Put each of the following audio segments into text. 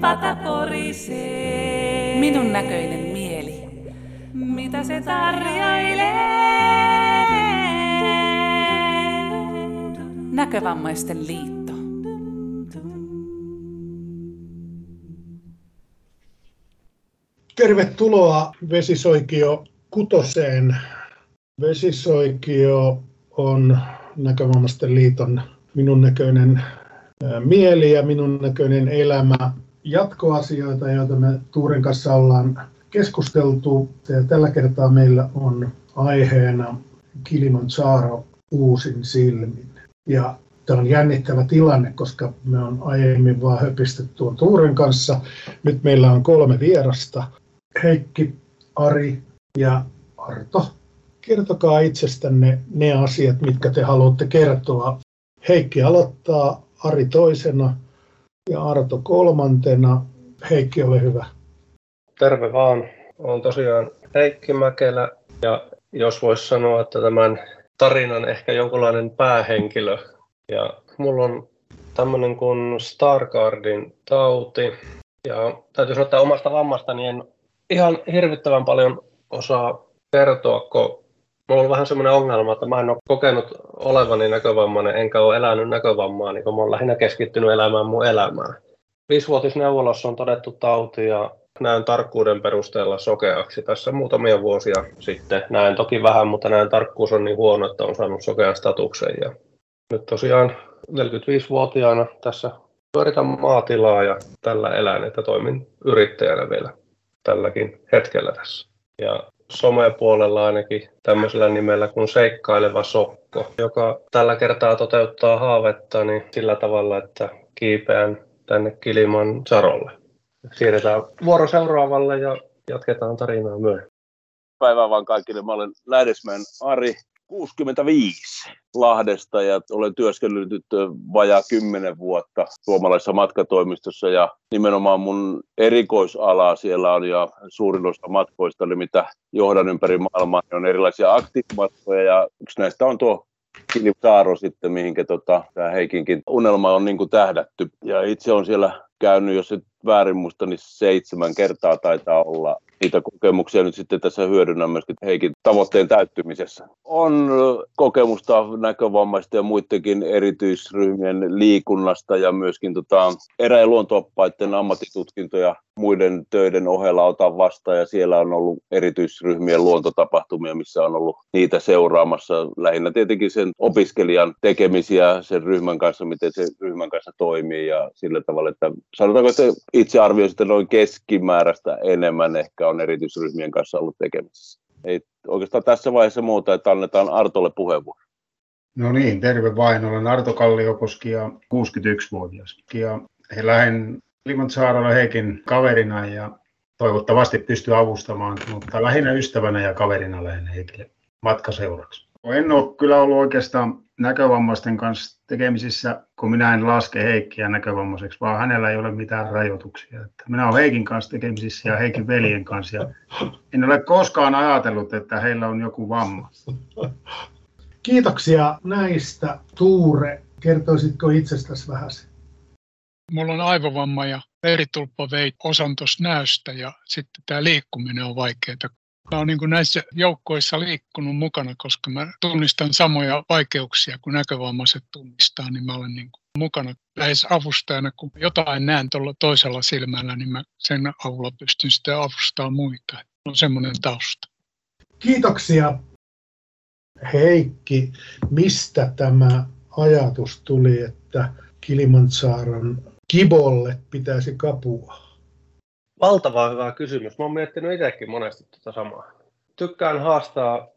pata porisee. Minun näköinen mieli. Mitä se tarjoilee? Näkövammaisten liitto. Tervetuloa Vesisoikio kutoseen. Vesisoikio on Näkövammaisten liiton minun näköinen mieli ja minun näköinen elämä. Jatkoasioita, joita me Tuuren kanssa ollaan keskusteltu. Ja tällä kertaa meillä on aiheena Kilimanjaro uusin silmin. Ja tämä on jännittävä tilanne, koska me on aiemmin vaan höpistetty tuon Tuuren kanssa. Nyt meillä on kolme vierasta. Heikki, Ari ja Arto. Kertokaa itsestänne ne asiat, mitkä te haluatte kertoa. Heikki aloittaa, Ari toisena ja Arto kolmantena. Heikki, ole hyvä. Terve vaan. Olen tosiaan Heikki Mäkelä ja jos voisi sanoa, että tämän tarinan ehkä jonkunlainen päähenkilö. Ja mulla on tämmöinen kuin Stargardin tauti. Ja täytyy sanoa, että omasta vammastani en ihan hirvittävän paljon osaa kertoa, kun mulla on vähän semmoinen ongelma, että mä en ole kokenut olevani näkövammainen, enkä ole elänyt näkövammaa, niin kun mä oon lähinnä keskittynyt elämään mun elämään. Viisivuotisneuvolassa on todettu tauti ja näen tarkkuuden perusteella sokeaksi tässä muutamia vuosia sitten. Näen toki vähän, mutta näen tarkkuus on niin huono, että on saanut sokean statuksen. Ja nyt tosiaan 45-vuotiaana tässä pyöritän maatilaa ja tällä elän, että toimin yrittäjänä vielä tälläkin hetkellä tässä. Ja somepuolella ainakin tämmöisellä nimellä kuin Seikkaileva Sokko, joka tällä kertaa toteuttaa haavettani sillä tavalla, että kiipeän tänne Kiliman Sarolle siirretään vuoro seuraavalle ja jatketaan tarinaa myöhemmin. Päivää vaan kaikille. Mä olen Lähdesmäen Ari, 65 Lahdesta ja olen työskennellyt vajaa 10 vuotta suomalaisessa matkatoimistossa ja nimenomaan mun erikoisala siellä on ja suurin osa matkoista, eli mitä johdan ympäri maailmaa, niin on erilaisia aktiivimatkoja ja yksi näistä on tuo Saaro sitten, mihinkä tota, tämä Heikinkin unelma on niin tähdätty. Ja itse on siellä käynyt, jos et väärin muista, niin seitsemän kertaa taitaa olla niitä kokemuksia nyt sitten tässä hyödynnän myöskin Heikin tavoitteen täyttymisessä. On kokemusta näkövammaisten ja muidenkin erityisryhmien liikunnasta ja myöskin tota, erä- ja luontooppaiden ammattitutkintoja muiden töiden ohella otan vastaan ja siellä on ollut erityisryhmien luontotapahtumia, missä on ollut niitä seuraamassa lähinnä tietenkin sen opiskelijan tekemisiä sen ryhmän kanssa, miten se ryhmän kanssa toimii ja sillä tavalla, että sanotaanko, että itse arvioisin, noin keskimääräistä enemmän ehkä on erityisryhmien kanssa ollut tekemisissä. Ei oikeastaan tässä vaiheessa muuta, että annetaan Artolle puheenvuoro. No niin, terve vain. Olen Arto Kalliokoski ja 61-vuotias. Ja lähden Limantsaarolla Heikin kaverina ja toivottavasti pystyy avustamaan, mutta lähinnä ystävänä ja kaverina lähden Heikille matkaseuraksi. En ole kyllä ollut oikeastaan näkövammaisten kanssa tekemisissä, kun minä en laske Heikkiä näkövammaiseksi, vaan hänellä ei ole mitään rajoituksia. Että minä olen Heikin kanssa tekemisissä ja Heikin veljen kanssa. Ja en ole koskaan ajatellut, että heillä on joku vamma. Kiitoksia näistä, Tuure. Kertoisitko itsestäsi vähän? Mulla on aivovamma ja veritulppa vei osan tuosta näöstä ja sitten tämä liikkuminen on vaikeaa. Mä oon niin näissä joukkoissa liikkunut mukana, koska mä tunnistan samoja vaikeuksia kuin näkövammaiset tunnistaa, niin mä olen niin mukana lähes avustajana, kun jotain näen tuolla toisella silmällä, niin mä sen avulla pystyn sitten avustamaan muita. On semmoinen tausta. Kiitoksia Heikki. Mistä tämä ajatus tuli, että Kilimanjaaron kibolle pitäisi kapua? Valtava hyvä kysymys. Mä oon miettinyt itsekin monesti tuota samaa. Tykkään haastaa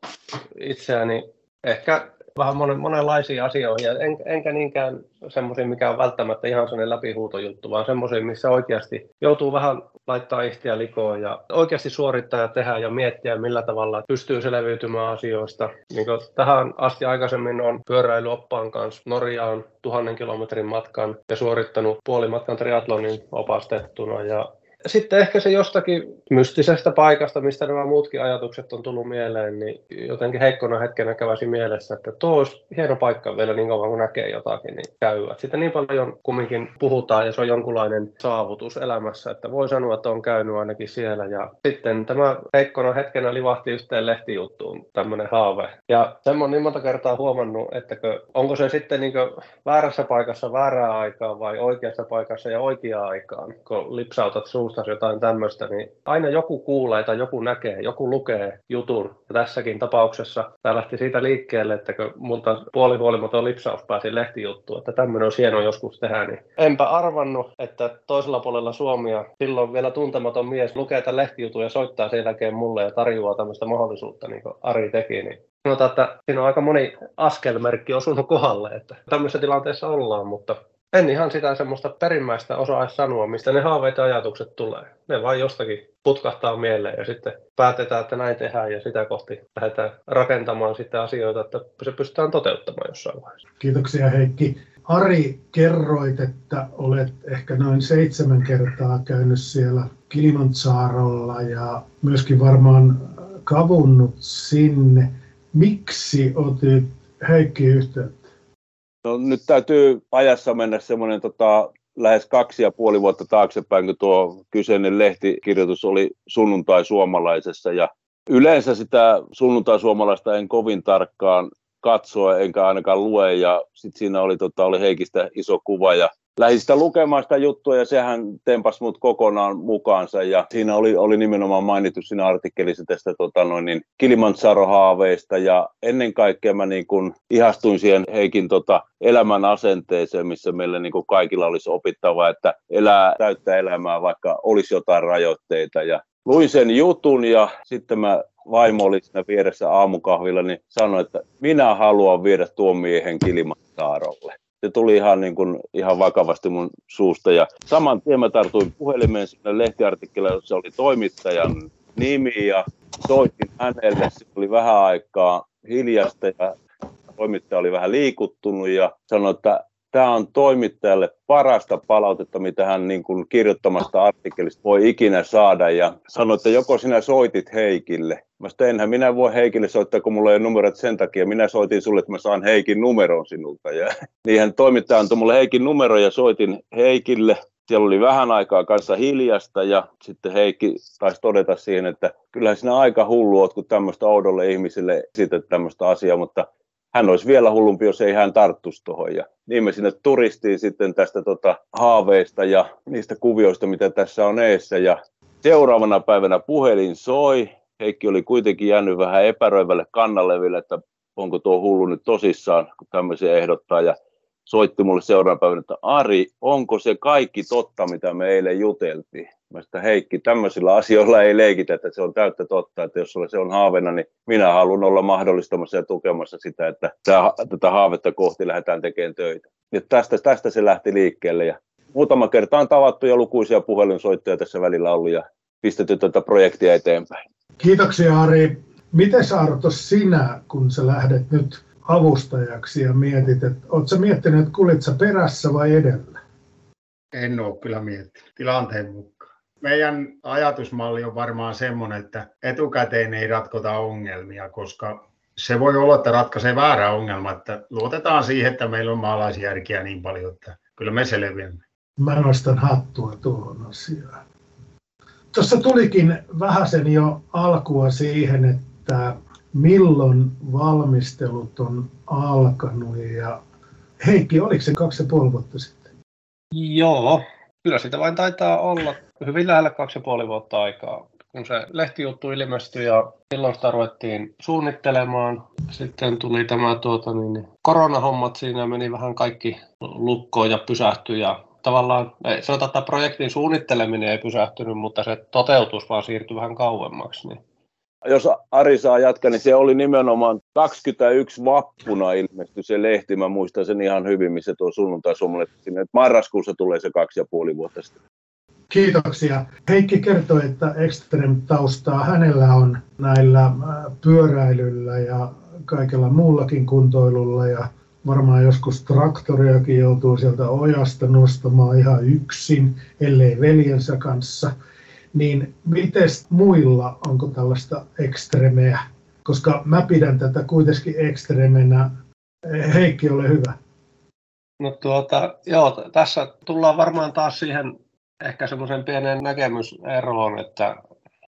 itseäni ehkä vähän monen, monenlaisiin asioihin, en, enkä niinkään semmoisiin, mikä on välttämättä ihan sellainen läpihuutojuttu, vaan semmoisiin, missä oikeasti joutuu vähän laittaa ihtiä likoon ja oikeasti suorittaa ja tehdä ja miettiä, millä tavalla pystyy selviytymään asioista. Niin tähän asti aikaisemmin on pyöräilyoppaan kanssa Norjaan tuhannen kilometrin matkan ja suorittanut puolimatkan triatlonin opastettuna ja sitten ehkä se jostakin mystisestä paikasta, mistä nämä muutkin ajatukset on tullut mieleen, niin jotenkin heikkona hetkenä käväsi mielessä, että tuo olisi hieno paikka vielä niin kauan kun näkee jotakin, niin käyvät. Sitten niin paljon kumminkin puhutaan ja se on jonkunlainen saavutus elämässä, että voi sanoa, että on käynyt ainakin siellä. Ja sitten tämä heikkona hetkenä livahti yhteen lehtijuttuun tämmöinen haave. Ja semmoinen niin monta kertaa huomannut, että onko se sitten niin väärässä paikassa väärää aikaa vai oikeassa paikassa ja oikeaa aikaan, kun lipsautat suusta jotain tämmöistä, niin aina joku kuulee tai joku näkee, joku lukee jutun. Ja tässäkin tapauksessa tämä lähti siitä liikkeelle, että kun multa puolihuolimaton lipsaus pääsi lehtijuttuun, että tämmöinen on hieno joskus tehdä, niin enpä arvannut, että toisella puolella Suomia silloin vielä tuntematon mies lukee tämän lehtijutun ja soittaa sen jälkeen mulle ja tarjoaa tämmöistä mahdollisuutta, niin kuin Ari teki, niin sanotaan, että siinä on aika moni askelmerkki osunut kohdalle, että tämmöisessä tilanteessa ollaan, mutta en ihan sitä semmoista perimmäistä osaa sanoa, mistä ne haaveet ja ajatukset tulee. Ne vain jostakin putkahtaa mieleen ja sitten päätetään, että näin tehdään ja sitä kohti lähdetään rakentamaan sitten asioita, että se pystytään toteuttamaan jossain vaiheessa. Kiitoksia Heikki. Ari, kerroit, että olet ehkä noin seitsemän kertaa käynyt siellä Kilimanjaarolla ja myöskin varmaan kavunnut sinne. Miksi otit Heikki yhteyttä? No, nyt täytyy ajassa mennä semmoinen tota, lähes kaksi ja puoli vuotta taaksepäin, kun tuo kyseinen lehtikirjoitus oli sunnuntai-suomalaisessa. Ja yleensä sitä sunnuntai-suomalaista en kovin tarkkaan katsoa enkä ainakaan lue. Ja sitten siinä oli, tota, oli Heikistä iso kuva ja lähdin sitä lukemaan sitä juttua ja sehän tempas mut kokonaan mukaansa. Ja siinä oli, oli nimenomaan mainittu siinä artikkelissa tästä tota noin, niin Kilimanjaro-haaveista ja ennen kaikkea mä niin kun ihastuin siihen Heikin tota elämän asenteeseen, missä meillä niin kuin kaikilla olisi opittava, että elää täyttä elämää, vaikka olisi jotain rajoitteita. Ja luin sen jutun ja sitten mä vaimo oli siinä vieressä aamukahvilla, niin sanoi, että minä haluan viedä tuon miehen Kilimanjarolle se tuli ihan, niin kuin, ihan vakavasti mun suusta. Ja saman tien mä tartuin puhelimeen sinne lehtiartikkelille, jossa oli toimittajan nimi ja soitin hänelle. Se oli vähän aikaa hiljasta ja toimittaja oli vähän liikuttunut ja sanoi, että tämä on toimittajalle parasta palautetta, mitä hän niin kuin kirjoittamasta artikkelista voi ikinä saada. Ja sanoi, että joko sinä soitit Heikille. Mä sanoin, enhän minä voi Heikille soittaa, kun mulla ei ole numerot sen takia. Minä soitin sulle, että mä saan Heikin numeron sinulta. Ja niinhän toimittaja antoi mulle Heikin numero ja soitin Heikille. Siellä oli vähän aikaa kanssa hiljasta ja sitten Heikki taisi todeta siihen, että kyllähän sinä aika hullu oot, kun tämmöistä oudolle ihmisille esität tämmöistä asiaa, mutta hän olisi vielä hullumpi, jos ei hän tarttuisi tuohon. Ja niin me sinne turistiin sitten tästä tota haaveista ja niistä kuvioista, mitä tässä on eessä. Ja seuraavana päivänä puhelin soi. Heikki oli kuitenkin jäänyt vähän epäröivälle kannaleville, että onko tuo hullu nyt tosissaan, kun tämmöisiä ehdottaa. Ja soitti mulle seuraavana päivänä, että Ari, onko se kaikki totta, mitä me eilen juteltiin? Mä sitä Heikki, tämmöisillä asioilla ei leikitä, että se on täyttä totta, että jos se on haaveena, niin minä haluan olla mahdollistamassa ja tukemassa sitä, että tätä haavetta kohti lähdetään tekemään töitä. Ja tästä, tästä se lähti liikkeelle ja muutama kerta on tavattu ja lukuisia puhelinsoittoja tässä välillä ollut ja pistetty tätä projektia eteenpäin. Kiitoksia Ari. Miten Arto sinä, kun sä lähdet nyt avustajaksi ja mietit, että oletko miettinyt, että kulit sä perässä vai edellä? En ole kyllä miettinyt tilanteen mukaan. Meidän ajatusmalli on varmaan semmoinen, että etukäteen ei ratkota ongelmia, koska se voi olla, että ratkaisee väärä ongelma, että luotetaan siihen, että meillä on maalaisjärkiä niin paljon, että kyllä me selviämme. Mä nostan hattua tuohon asiaan. Tuossa tulikin vähän sen jo alkua siihen, että milloin valmistelut on alkanut ja Heikki, oliko se kaksi ja puoli vuotta sitten? Joo, kyllä sitä vain taitaa olla hyvin lähellä kaksi ja puoli vuotta aikaa, kun se lehtijuttu ilmestyi ja silloin sitä ruvettiin suunnittelemaan. Sitten tuli tämä tuota, niin, koronahommat, siinä meni vähän kaikki lukkoon ja pysähtyi ja tavallaan, ei, sanotaan, että projektin suunnitteleminen ei pysähtynyt, mutta se toteutus vaan siirtyi vähän kauemmaksi. Niin jos Ari saa jatkaa, niin se oli nimenomaan 21 vappuna ilmestyi se lehti. Mä muistan sen ihan hyvin, missä tuo sunnuntai suomalainen sinne. Marraskuussa tulee se kaksi ja puoli vuotta sitten. Kiitoksia. Heikki kertoi, että Extreme-taustaa hänellä on näillä äh, pyöräilyllä ja kaikella muullakin kuntoilulla ja varmaan joskus traktoriakin joutuu sieltä ojasta nostamaan ihan yksin, ellei veljensä kanssa – niin miten muilla, onko tällaista ekstremeä? Koska mä pidän tätä kuitenkin ekstremenä. Heikki, ole hyvä. No tuota, joo, tässä tullaan varmaan taas siihen ehkä semmoisen pienen näkemyseroon, että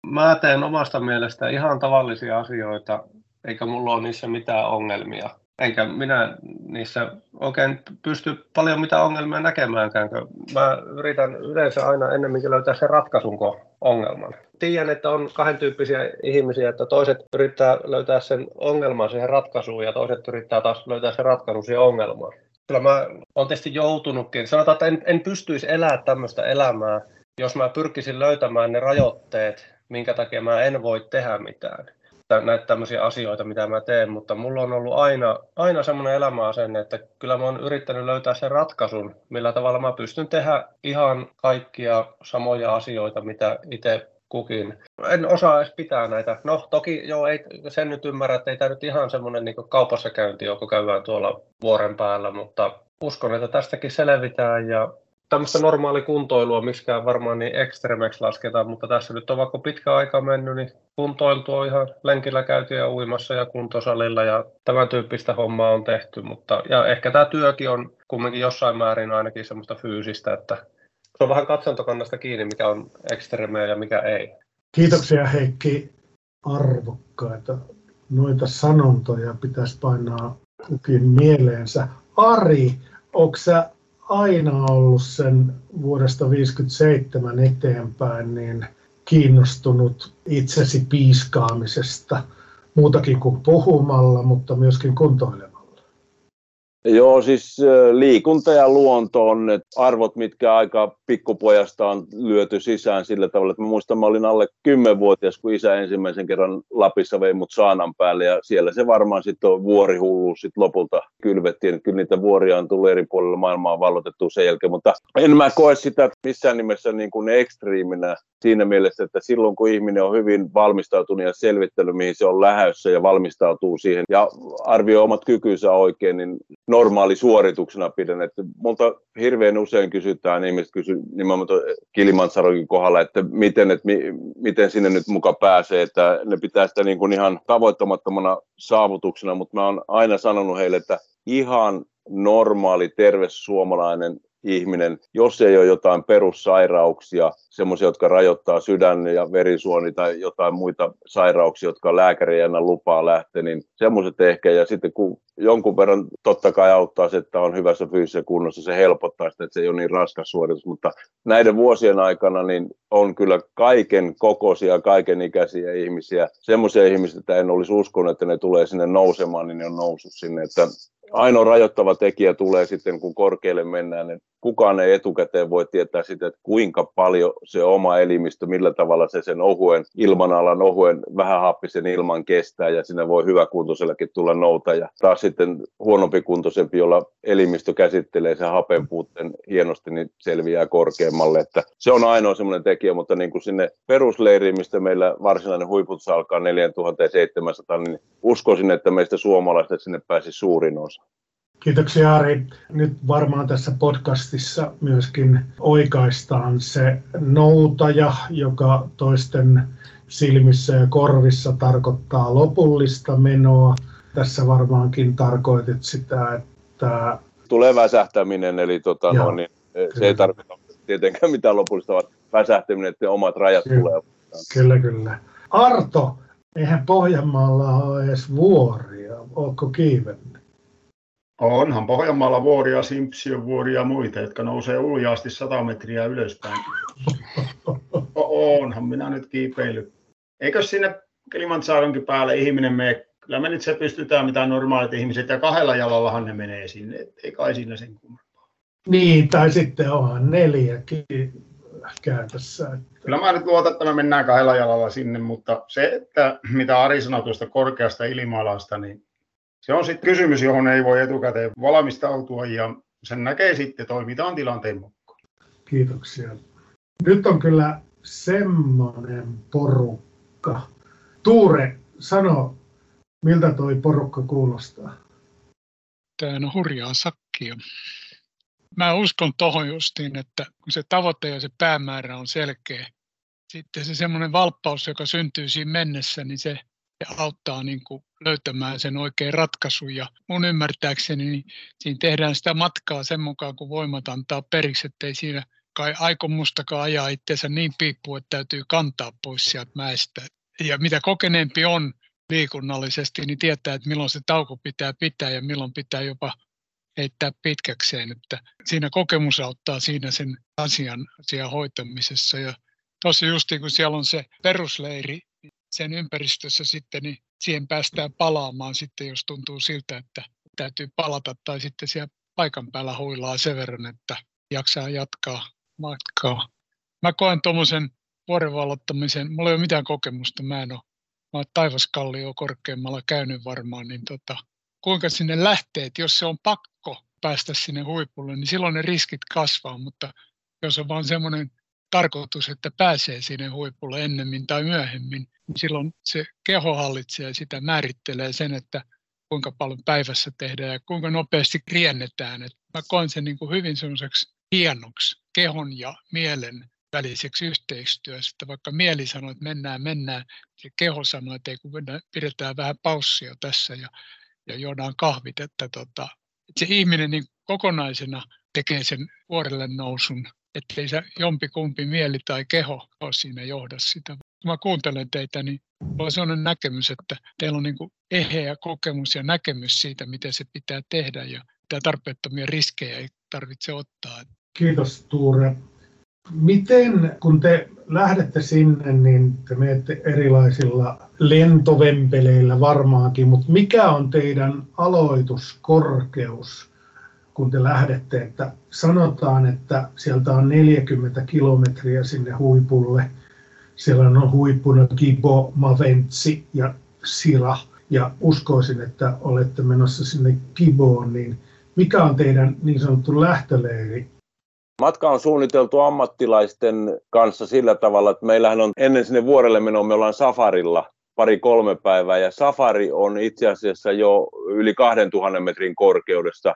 mä teen omasta mielestä ihan tavallisia asioita, eikä mulla ole niissä mitään ongelmia. Enkä minä niissä oikein pysty paljon mitään ongelmia näkemäänkään, kun mä yritän yleensä aina ennemminkin löytää sen ratkaisun kuin ongelman. Tiedän, että on kahden tyyppisiä ihmisiä, että toiset yrittää löytää sen ongelman siihen ratkaisuun ja toiset yrittää taas löytää sen ratkaisun siihen ongelmaan kyllä mä olen tietysti joutunutkin. Sanotaan, että en, en pystyisi elämään tämmöistä elämää, jos mä pyrkisin löytämään ne rajoitteet, minkä takia mä en voi tehdä mitään. Näitä tämmöisiä asioita, mitä mä teen, mutta mulla on ollut aina, aina semmoinen elämä sen, että kyllä mä oon yrittänyt löytää sen ratkaisun, millä tavalla mä pystyn tehdä ihan kaikkia samoja asioita, mitä itse kukin. En osaa edes pitää näitä. No toki joo, ei, sen nyt ymmärrä, että ei tämä nyt ihan semmoinen niin kaupassa käynti, joko käydään tuolla vuoren päällä, mutta uskon, että tästäkin selvitään ja tämmöistä normaali kuntoilua, miksikään varmaan niin ekstremeksi lasketaan, mutta tässä nyt on vaikka pitkä aika mennyt, niin kuntoiltu on ihan lenkillä käyty ja uimassa ja kuntosalilla ja tämän tyyppistä hommaa on tehty, mutta ja ehkä tämä työkin on kumminkin jossain määrin ainakin semmoista fyysistä, että se on vähän katsantokannasta kiinni, mikä on ekstremeä ja mikä ei. Kiitoksia Heikki. Arvokkaita noita sanontoja pitäisi painaa kukin mieleensä. Ari, onko sä aina ollut sen vuodesta 1957 eteenpäin niin kiinnostunut itsesi piiskaamisesta muutakin kuin puhumalla, mutta myöskin kuntoilemalla? Joo, siis liikunta ja luonto on ne arvot, mitkä aika pikkupojasta on lyöty sisään sillä tavalla, että mä muistan, mä olin alle 10-vuotias, kun isä ensimmäisen kerran Lapissa vei mut saanan päälle ja siellä se varmaan sitten on vuorihulluus sitten lopulta kylvettiin. Kyllä niitä vuoria on tullut eri puolilla maailmaa vallotettu sen jälkeen, mutta en mä koe sitä missään nimessä niin kuin ekstriiminä siinä mielessä, että silloin kun ihminen on hyvin valmistautunut ja selvittänyt, mihin se on lähdössä ja valmistautuu siihen ja arvioi omat kykynsä oikein, niin normaali suorituksena pidän. Että multa hirveän usein kysytään, ihmiset kysy nimenomaan Kilimansarokin kohdalla, että miten, että mi, miten sinne nyt muka pääsee, että ne pitää sitä niin kuin ihan tavoittamattomana saavutuksena, mutta mä oon aina sanonut heille, että ihan normaali, terve suomalainen ihminen, jos ei ole jotain perussairauksia, semmoisia, jotka rajoittaa sydän ja verisuoni tai jotain muita sairauksia, jotka lääkäri lupaa lähteä, niin semmoiset ehkä. Ja sitten kun jonkun verran totta kai auttaa se, että on hyvässä fyysisessä kunnossa, se helpottaa sitä, että se ei ole niin raskas suoritus, mutta näiden vuosien aikana niin on kyllä kaiken kokoisia, kaiken ikäisiä ihmisiä. Semmoisia ihmisiä, että en olisi uskonut, että ne tulee sinne nousemaan, niin ne on noussut sinne. Että ainoa rajoittava tekijä tulee sitten, kun korkealle mennään. Että kukaan ei etukäteen voi tietää sitä, että kuinka paljon se oma elimistö, millä tavalla se sen ohuen ilmanalan ohuen vähähappisen ilman kestää ja sinne voi hyväkuntoisellekin tulla nouta ja taas sitten huonompi kuntoisempi, jolla elimistö käsittelee sen hapen puutteen hienosti, niin selviää korkeammalle. Että se on ainoa semmoinen tekijä, mutta niin kuin sinne perusleiriin, mistä meillä varsinainen huiput alkaa 4700, niin uskoisin, että meistä suomalaisista sinne pääsi suurin osa. Kiitoksia Ari. Nyt varmaan tässä podcastissa myöskin oikaistaan se noutaja, joka toisten silmissä ja korvissa tarkoittaa lopullista menoa. Tässä varmaankin tarkoitit sitä, että... Tulee väsähtäminen, eli tota, no, niin, se ei tarkoita tietenkään mitään lopullista, vaan väsähtäminen, että omat rajat kyllä, tulee. Kyllä, kyllä. Arto, eihän Pohjanmaalla ole edes vuoria. Onko kiivennyt? Onhan Pohjanmaalla vuoria, Simpsion vuoria ja muita, jotka nousee uljaasti 100 metriä ylöspäin. Onhan minä nyt kiipeillyt. Eikö sinne Kilimantsaaronkin päälle ihminen mene? Kyllä me nyt se pystytään, mitä normaalit ihmiset, ja kahdella jalallahan ne menee sinne, ei kai siinä sen kummempaa. Niin, tai sitten onhan neljäkin käytössä. Kyllä mä nyt luotan, että me mennään kahdella jalalla sinne, mutta se, että mitä Ari sanoi tuosta korkeasta ilmalasta, niin se on sitten kysymys, johon ei voi etukäteen valmistautua ja sen näkee sitten, toimitaan tilanteen mukaan. Kiitoksia. Nyt on kyllä semmoinen porukka. Tuure, sano, miltä toi porukka kuulostaa? Tämä on hurjaa sakkia. Mä uskon tuohon justiin, että kun se tavoite ja se päämäärä on selkeä, sitten se semmoinen valppaus, joka syntyy siinä mennessä, niin se auttaa niin kuin löytämään sen oikean ratkaisun. Ja mun ymmärtääkseni niin siinä tehdään sitä matkaa sen mukaan, kun voimat antaa periksi, ettei siinä kai aikomustakaan ajaa itseensä niin piippuun, että täytyy kantaa pois sieltä mäestä. Ja mitä kokeneempi on liikunnallisesti, niin tietää, että milloin se tauko pitää pitää ja milloin pitää jopa heittää pitkäkseen. Että siinä kokemus auttaa siinä sen asian, asian hoitamisessa. Ja tuossa justiin kun siellä on se perusleiri sen ympäristössä sitten, niin siihen päästään palaamaan sitten, jos tuntuu siltä, että täytyy palata tai sitten siellä paikan päällä huilaa sen verran, että jaksaa jatkaa matkaa. Mä koen tuommoisen vuorenvallottamisen, mulla ei ole mitään kokemusta, mä en ole, mä olen taivaskallio korkeammalla käynyt varmaan, niin tota, kuinka sinne lähtee, että jos se on pakko päästä sinne huipulle, niin silloin ne riskit kasvaa, mutta jos on vaan semmoinen tarkoitus, että pääsee sinne huipulle ennemmin tai myöhemmin, niin silloin se keho hallitsee sitä määrittelee sen, että kuinka paljon päivässä tehdään ja kuinka nopeasti riennetään. Et mä koen sen niin kuin hyvin semmoiseksi hienoksi kehon ja mielen väliseksi yhteistyöstä. Vaikka mieli sanoo, että mennään, mennään, se keho sanoo, että ei kun pidetään vähän paussia tässä ja, ja juodaan kahvit, että, tota, että se ihminen niin kokonaisena tekee sen vuorelle nousun, ettei se jompikumpi mieli tai keho ole siinä johda sitä. Kun mä kuuntelen teitä, niin on sellainen näkemys, että teillä on niin kuin eheä kokemus ja näkemys siitä, miten se pitää tehdä ja tarpeettomia riskejä ei tarvitse ottaa. Kiitos Tuure. Miten, kun te lähdette sinne, niin te menette erilaisilla lentovempeleillä varmaankin, mutta mikä on teidän aloituskorkeus, kun te lähdette? Että sanotaan, että sieltä on 40 kilometriä sinne huipulle. Siellä on huippuna Gibo, Maventsi ja Sira. Ja uskoisin, että olette menossa sinne Giboon, niin mikä on teidän niin sanottu lähtöleiri Matka on suunniteltu ammattilaisten kanssa sillä tavalla, että meillähän on ennen sinne vuorelle menoa, me ollaan safarilla pari-kolme päivää, ja safari on itse asiassa jo yli 2000 metrin korkeudesta,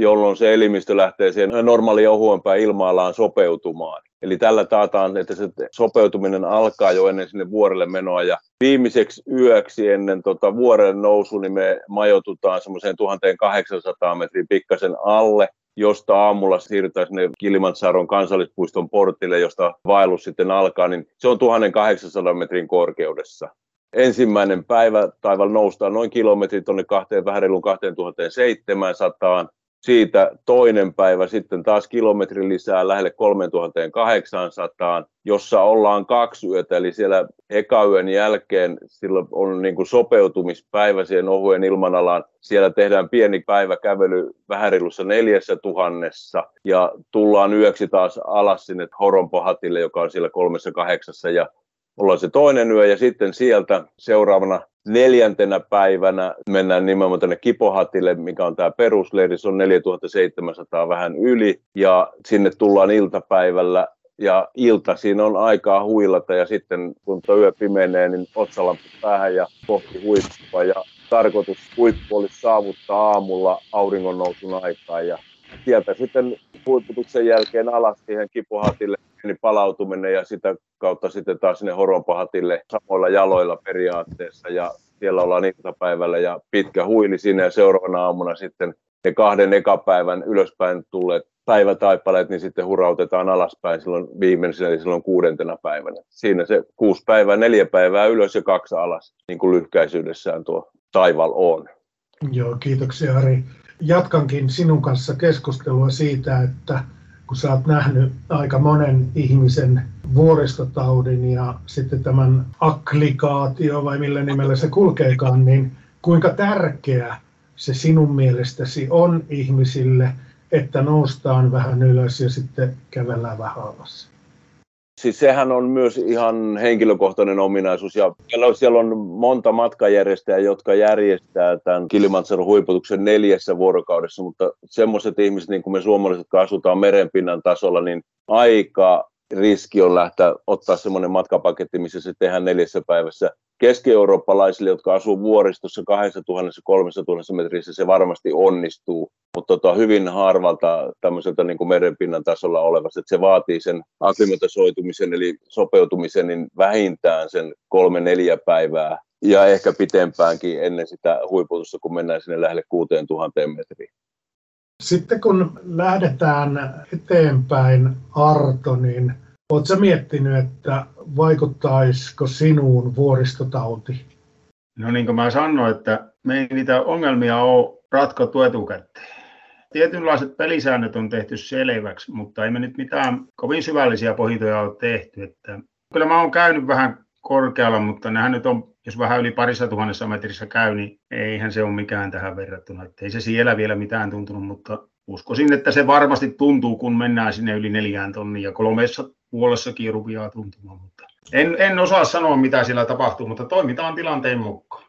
jolloin se elimistö lähtee siihen normaaliin ohuempään ilmaalaan sopeutumaan. Eli tällä taataan, että se sopeutuminen alkaa jo ennen sinne vuorelle menoa, ja viimeiseksi yöksi ennen tota vuorelle nousu, niin me majoitutaan semmoiseen 1800 metrin pikkasen alle, josta aamulla siirrytään sinne Kilimansaron kansallispuiston portille, josta vaellus sitten alkaa, niin se on 1800 metrin korkeudessa. Ensimmäinen päivä taival noustaan noin kilometri tuonne kahteen, vähän reilun 2700. Siitä toinen päivä sitten taas kilometri lisää lähelle 3800, jossa ollaan kaksi yötä, eli siellä ekayön jälkeen silloin on niin kuin sopeutumispäivä siihen ohuen ilmanalaan. Siellä tehdään pieni päivä kävely vähärilussa neljässä tuhannessa ja tullaan yöksi taas alas sinne Horonpohatille, joka on siellä kolmessa kahdeksassa ja ollaan se toinen yö ja sitten sieltä seuraavana neljäntenä päivänä mennään nimenomaan tänne Kipohatille, mikä on tämä perusleiri, se on 4700 vähän yli ja sinne tullaan iltapäivällä ja ilta siinä on aikaa huilata ja sitten kun tuo yö pimenee, niin otsalampu päähän ja kohti huippua ja tarkoitus huippu olisi saavuttaa aamulla auringon nousun aikaa ja sieltä sitten huipputuksen jälkeen alas siihen kipuhatille niin palautuminen ja sitä kautta sitten taas sinne horonpahatille samoilla jaloilla periaatteessa ja siellä ollaan iltapäivällä ja pitkä huili sinne ja seuraavana aamuna sitten ne kahden ekapäivän ylöspäin tulleet päivätaipaleet, niin sitten hurautetaan alaspäin silloin viimeisenä, eli silloin kuudentena päivänä. Siinä se kuusi päivää, neljä päivää ylös ja kaksi alas, niin kuin lyhkäisyydessään tuo taival on. Joo, kiitoksia Ari. Jatkankin sinun kanssa keskustelua siitä, että kun sä oot nähnyt aika monen ihmisen vuoristotaudin ja sitten tämän akklikaatio vai millä nimellä se kulkeekaan, niin kuinka tärkeä se sinun mielestäsi on ihmisille, että noustaan vähän ylös ja sitten kävellään vähän alas? Siis sehän on myös ihan henkilökohtainen ominaisuus ja siellä on monta matkajärjestäjää, jotka järjestää tämän Kilimantsaro huiputuksen neljässä vuorokaudessa, mutta semmoiset ihmiset, niin kuin me suomalaiset, jotka asutaan merenpinnan tasolla, niin aika riski on lähteä ottaa semmoinen matkapaketti, missä se tehdään neljässä päivässä keski-eurooppalaisille, jotka asuu vuoristossa 2000-3000 metrissä, se varmasti onnistuu, mutta tota, hyvin harvalta tämmöiseltä niin kuin merenpinnan tasolla olevasta, että se vaatii sen akklimatisoitumisen eli sopeutumisen niin vähintään sen kolme-neljä päivää ja ehkä pitempäänkin ennen sitä huiputusta, kun mennään sinne lähelle 6000 metriin. Sitten kun lähdetään eteenpäin, Arto, niin oletko miettinyt, että vaikuttaisiko sinuun vuoristotauti? No niin kuin mä sanoin, että me ei niitä ongelmia ole ratkottu etukäteen. Tietynlaiset pelisäännöt on tehty selväksi, mutta ei me nyt mitään kovin syvällisiä pohdintoja ole tehty. Että kyllä mä oon käynyt vähän korkealla, mutta nehän nyt on, jos vähän yli parissa tuhannessa metrissä käy, niin eihän se ole mikään tähän verrattuna. Että ei se siellä vielä mitään tuntunut, mutta uskoisin, että se varmasti tuntuu, kun mennään sinne yli neljään tonnia kolmessa puolessakin rupeaa tuntumaan. Mutta en, en osaa sanoa, mitä siellä tapahtuu, mutta toimitaan tilanteen mukaan.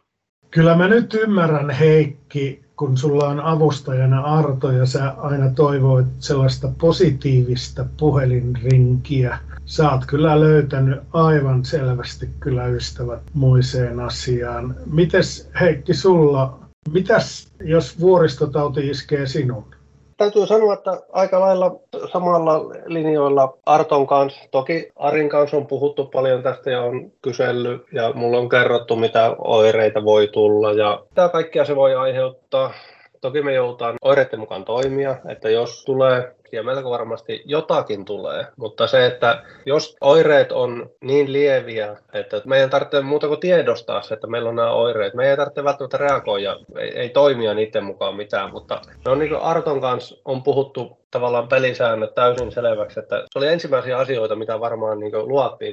Kyllä mä nyt ymmärrän, Heikki, kun sulla on avustajana Arto ja sä aina toivoit sellaista positiivista puhelinrinkiä. Sä oot kyllä löytänyt aivan selvästi kyllä ystävät moiseen asiaan. Mites Heikki sulla, mitäs jos vuoristotauti iskee sinun? Täytyy sanoa, että aika lailla samalla linjoilla Arton kanssa. Toki Arin kanssa on puhuttu paljon tästä ja on kysellyt ja mulla on kerrottu, mitä oireita voi tulla ja mitä kaikkea se voi aiheuttaa. Toki me joudutaan oireiden mukaan toimia, että jos tulee ja melko varmasti jotakin tulee, mutta se, että jos oireet on niin lieviä, että meidän tarvitsee muuta kuin tiedostaa se, että meillä on nämä oireet, meidän ei tarvitse välttämättä reagoida, ei, ei toimia niiden mukaan mitään, mutta ne on niin kuin Arton kanssa on puhuttu tavallaan pelisäännöt täysin selväksi, että se oli ensimmäisiä asioita, mitä varmaan niin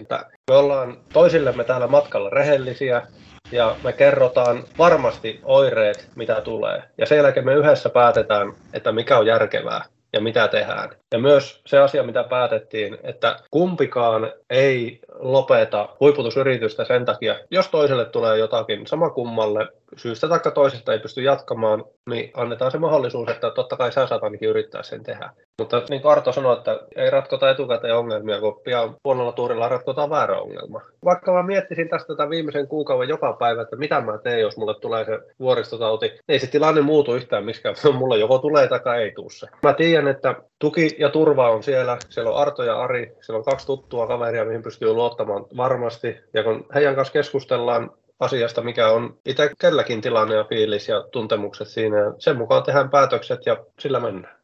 että me ollaan toisillemme täällä matkalla rehellisiä, ja me kerrotaan varmasti oireet, mitä tulee. Ja sen jälkeen me yhdessä päätetään, että mikä on järkevää ja mitä tehdään. Ja myös se asia, mitä päätettiin, että kumpikaan ei lopeta huiputusyritystä sen takia, jos toiselle tulee jotakin sama kummalle, syystä tai toisesta ei pysty jatkamaan, niin annetaan se mahdollisuus, että totta kai sä saat ainakin yrittää sen tehdä. Mutta niin kuin Arto sanoi, että ei ratkota etukäteen ongelmia, kun pian huonolla tuurilla ratkotaan väärä ongelma. Vaikka mä miettisin tästä tämän viimeisen kuukauden joka päivä, että mitä mä teen, jos mulle tulee se vuoristotauti, ei se tilanne muutu yhtään miskään. Mulla joko tulee tai ei tuu se. Mä tiedän, että tuki ja turva on siellä. Siellä on Arto ja Ari, siellä on kaksi tuttua kaveria, mihin pystyy luottamaan varmasti. Ja kun heidän kanssa keskustellaan asiasta, mikä on itse kelläkin tilanne ja fiilis ja tuntemukset siinä. Ja sen mukaan tehdään päätökset ja sillä mennään.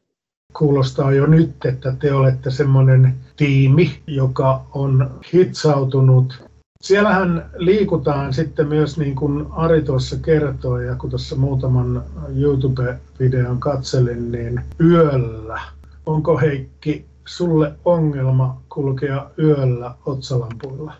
Kuulostaa jo nyt, että te olette semmoinen tiimi, joka on hitsautunut. Siellähän liikutaan sitten myös niin kuin Ari tuossa kertoi ja kun tuossa muutaman YouTube-videon katselin, niin yöllä. Onko Heikki sulle ongelma kulkea yöllä otsalampuilla?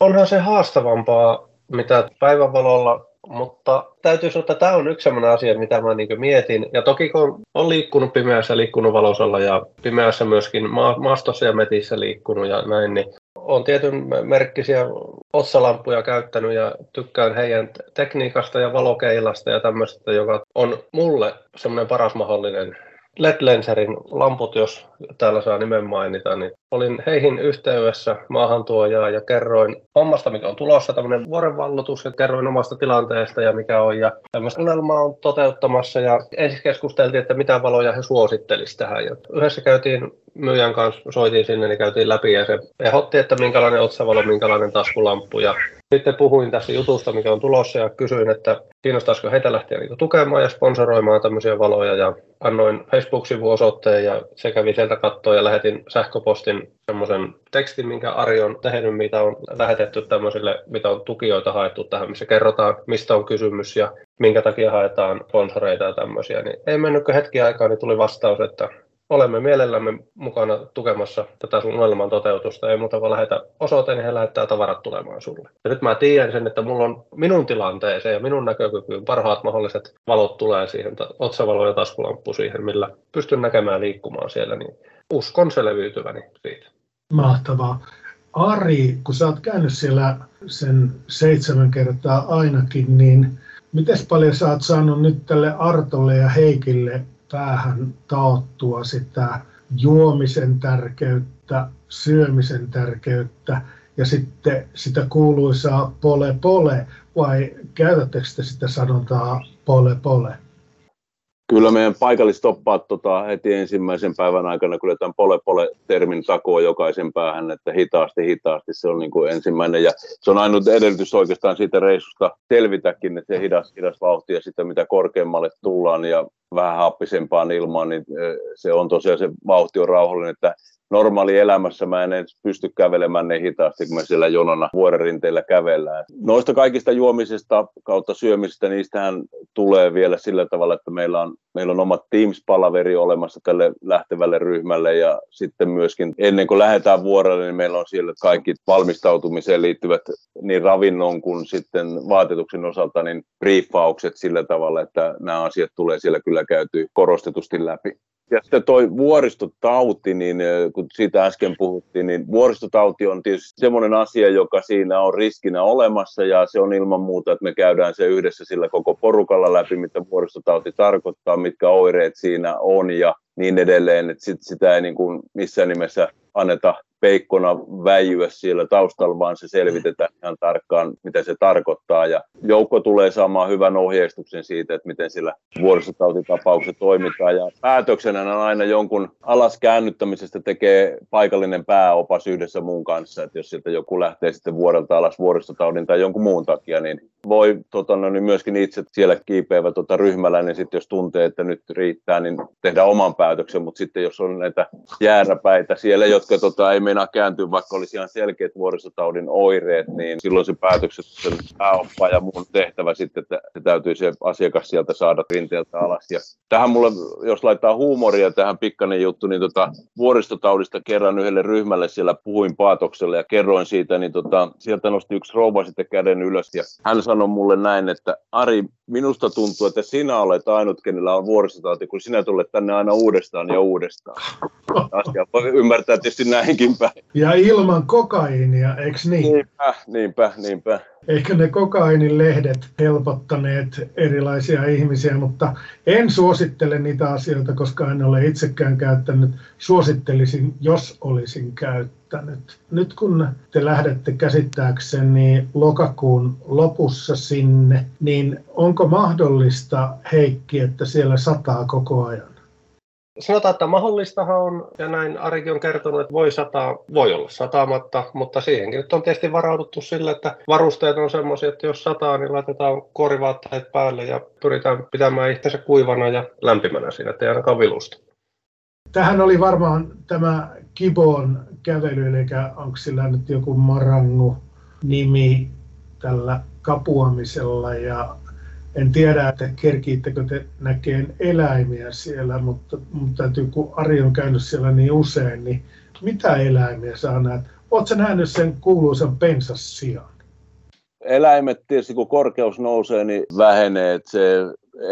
Onhan se haastavampaa mitä päivänvalolla, mutta täytyy sanoa, että tämä on yksi sellainen asia, mitä mä niin mietin. Ja toki kun on liikkunut pimeässä, liikkunut valosalla ja pimeässä myöskin ma- maastossa ja metissä liikkunut ja näin, niin on tietyn merkkisiä otsalampuja käyttänyt ja tykkään heidän tekniikasta ja valokeilasta ja tämmöistä, joka on mulle semmoinen paras mahdollinen LED-lenserin lamput, jos täällä saa nimen mainita, niin olin heihin yhteydessä maahantuojaa ja kerroin hommasta, mikä on tulossa, tämmöinen vuorenvallotus, ja kerroin omasta tilanteesta ja mikä on, ja tämmöistä unelmaa on toteuttamassa, ja ensin keskusteltiin, että mitä valoja he suosittelisivat tähän, ja yhdessä käytiin myyjän kanssa, soitin sinne, niin käytiin läpi, ja se ehdotti, että minkälainen otsavalo, minkälainen taskulamppu, ja sitten puhuin tästä jutusta, mikä on tulossa ja kysyin, että kiinnostaisiko heitä lähteä niin tukemaan ja sponsoroimaan tämmöisiä valoja ja annoin Facebook-sivuosoitteen ja se kävi sieltä kattoa ja lähetin sähköpostin semmoisen tekstin, minkä Ari on tehnyt, mitä on lähetetty tämmöisille, mitä on tukijoita haettu tähän, missä kerrotaan, mistä on kysymys ja minkä takia haetaan sponsoreita ja tämmöisiä. Niin ei mennyt hetki aikaa, niin tuli vastaus, että olemme mielellämme mukana tukemassa tätä sun unelman toteutusta. Ei muuta kuin lähetä osoitteen, niin he lähettää tavarat tulemaan sulle. Ja nyt mä tiedän sen, että mulla on minun tilanteeseen ja minun näkökykyyn parhaat mahdolliset valot tulee siihen, otsavalo ja taskulamppu siihen, millä pystyn näkemään liikkumaan siellä, niin uskon selviytyväni siitä. Mahtavaa. Ari, kun sä oot käynyt siellä sen seitsemän kertaa ainakin, niin miten paljon sä oot saanut nyt tälle Artolle ja Heikille päähän taottua sitä juomisen tärkeyttä, syömisen tärkeyttä ja sitten sitä kuuluisaa pole pole, vai käytättekö te sitä sanontaa pole pole? Kyllä meidän paikallistoppaat tota, heti ensimmäisen päivän aikana kyllä tämän pole-pole-termin takoa jokaisen päähän, että hitaasti, hitaasti se on niin kuin ensimmäinen. Ja se on ainut edellytys oikeastaan siitä reissusta selvitäkin, että se hidas, hidas vauhti ja sitä mitä korkeammalle tullaan ja vähän happisempaan ilmaan, niin se on tosiaan se vauhti on rauhallinen, että normaali elämässä mä en edes pysty kävelemään niin hitaasti, kun me siellä jonona vuorenrinteillä kävellään. Noista kaikista juomisesta kautta syömisestä, niistähän tulee vielä sillä tavalla, että meillä on, meillä on omat Teams-palaveri olemassa tälle lähtevälle ryhmälle ja sitten myöskin ennen kuin lähdetään vuorelle, niin meillä on siellä kaikki valmistautumiseen liittyvät niin ravinnon kuin sitten vaatetuksen osalta niin briefaukset sillä tavalla, että nämä asiat tulee siellä kyllä käyty korostetusti läpi. Ja sitten toi vuoristotauti, niin kun siitä äsken puhuttiin, niin vuoristotauti on tietysti semmoinen asia, joka siinä on riskinä olemassa ja se on ilman muuta, että me käydään se yhdessä sillä koko porukalla läpi, mitä vuoristotauti tarkoittaa, mitkä oireet siinä on ja niin edelleen, että sit sitä ei niin kuin missään nimessä anneta peikkona väijyä siellä taustalla, vaan se selvitetään ihan tarkkaan, mitä se tarkoittaa. Ja joukko tulee saamaan hyvän ohjeistuksen siitä, että miten sillä vuoristotautitapauksessa toimitaan. Ja päätöksenä on aina jonkun alas käännyttämisestä tekee paikallinen pääopas yhdessä muun kanssa. Että jos sieltä joku lähtee sitten vuodelta alas vuoristotaudin tai jonkun muun takia, niin voi tota, no, niin myöskin itse siellä kiipeävä tota, ryhmällä, niin sitten jos tuntee, että nyt riittää, niin tehdä oman päätöksen. Mutta sitten jos on näitä jääräpäitä siellä, jotka tota, ei meinaa kääntyä, vaikka olisi ihan selkeät vuoristotaudin oireet, niin silloin se päätöksen pääoppa ja muun tehtävä sitten, että se täytyy se asiakas sieltä saada rinteeltä alas. Ja tähän mulle, jos laittaa huumoria tähän pikkainen juttu, niin tota, vuoristotaudista kerran yhdelle ryhmälle siellä puhuin paatokselle ja kerroin siitä, niin tota, sieltä nosti yksi rouva sitten käden ylös ja hän sanoi mulle näin, että Ari, minusta tuntuu, että sinä olet ainut, kenellä on vuoristotauti, kun sinä tulet tänne aina uudestaan ja uudestaan. Asia voi ymmärtää tietysti näinkin päin. Ja ilman kokaiinia, eikö niin? Niinpä, niinpä, niinpä. Ehkä ne kokainin lehdet helpottaneet erilaisia ihmisiä, mutta en suosittele niitä asioita, koska en ole itsekään käyttänyt. Suosittelisin, jos olisin käyttänyt. Nyt kun te lähdette käsittääkseni lokakuun lopussa sinne, niin onko mahdollista, Heikki, että siellä sataa koko ajan? Sanotaan, että mahdollistahan on, ja näin Arikin on kertonut, että voi sataa, voi olla sataamatta, mutta siihenkin nyt on tietysti varauduttu sille, että varusteet on semmoisia, että jos sataa, niin laitetaan korivaatteet päälle ja pyritään pitämään itsensä kuivana ja lämpimänä siinä, ettei ainakaan vilusta. Tähän oli varmaan tämä Kibon kävely, eli onko sillä nyt joku Marangu nimi tällä kapuamisella ja en tiedä, että kerkiittekö te näkeen eläimiä siellä, mutta, mutta täytyy, kun Ari on käynyt siellä niin usein, niin mitä eläimiä saa näet? Oletko nähnyt sen kuuluisan pensassian? Eläimet tietysti kun korkeus nousee, niin vähenee. Että se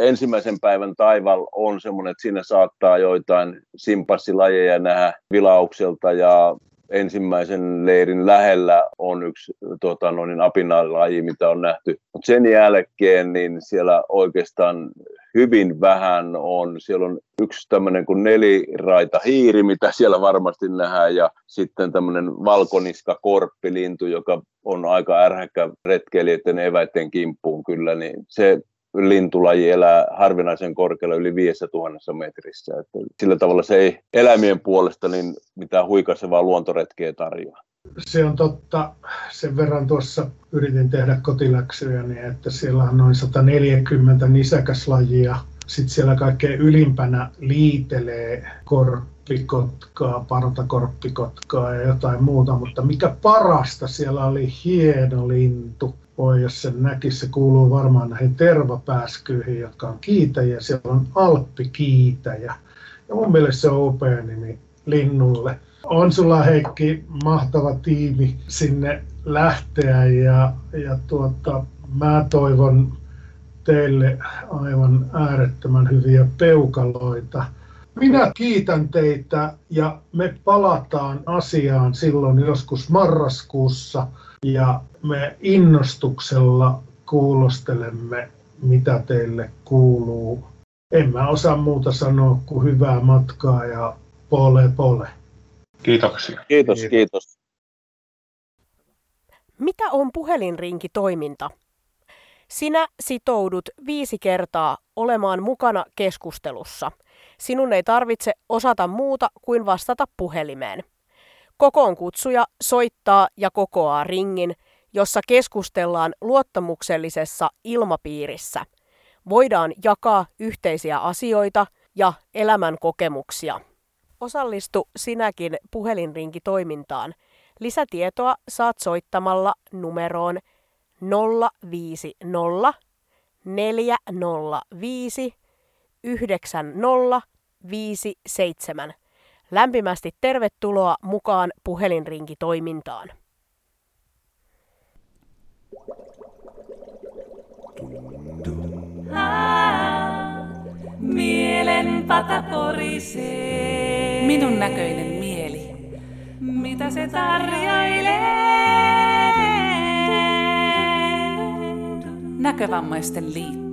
ensimmäisen päivän taival on semmoinen, että siinä saattaa joitain simpassilajeja nähdä vilaukselta ja ensimmäisen leirin lähellä on yksi tota, no niin, apinalaji, mitä on nähty. Mutta sen jälkeen niin siellä oikeastaan hyvin vähän on. Siellä on yksi tämmöinen kuin neliraita hiiri, mitä siellä varmasti nähdään, ja sitten tämmöinen valkoniska korppilintu, joka on aika ärhäkkä retkeilijöiden eväiden kimppuun kyllä, niin se lintulaji elää harvinaisen korkealla yli 5000 metrissä. Että sillä tavalla se ei eläimien puolesta niin mitään huikaisevaa luontoretkeä tarjoa. Se on totta. Sen verran tuossa yritin tehdä kotiläksyjä, niin että siellä on noin 140 nisäkäslajia. Sitten siellä kaikkein ylimpänä liitelee korppikotkaa, partakorppikotkaa ja jotain muuta, mutta mikä parasta, siellä oli hieno lintu, voi, jos sen näkisi, se kuuluu varmaan näihin tervapääskyihin, jotka on kiitäjiä. Siellä on alppikiitäjä. Ja mun mielestä se on upea nimi linnulle. On sulla Heikki mahtava tiimi sinne lähteä ja, ja tuota, mä toivon teille aivan äärettömän hyviä peukaloita. Minä kiitän teitä ja me palataan asiaan silloin joskus marraskuussa ja me innostuksella kuulostelemme, mitä teille kuuluu. En mä osaa muuta sanoa kuin hyvää matkaa ja pole pole. Kiitoksia. Kiitos, kiitos. Mitä on puhelinrinkitoiminta? Sinä sitoudut viisi kertaa olemaan mukana keskustelussa. Sinun ei tarvitse osata muuta kuin vastata puhelimeen. Kokoon kutsuja soittaa ja kokoaa ringin, jossa keskustellaan luottamuksellisessa ilmapiirissä. Voidaan jakaa yhteisiä asioita ja elämän kokemuksia. Osallistu sinäkin puhelinrinkitoimintaan. Lisätietoa saat soittamalla numeroon 050 405 9057. Lämpimästi tervetuloa mukaan puhelinrinkitoimintaan. Mielen pata porisee. Minun näköinen mieli. Mitä se tarjoilee? Näkövammaisten liitto.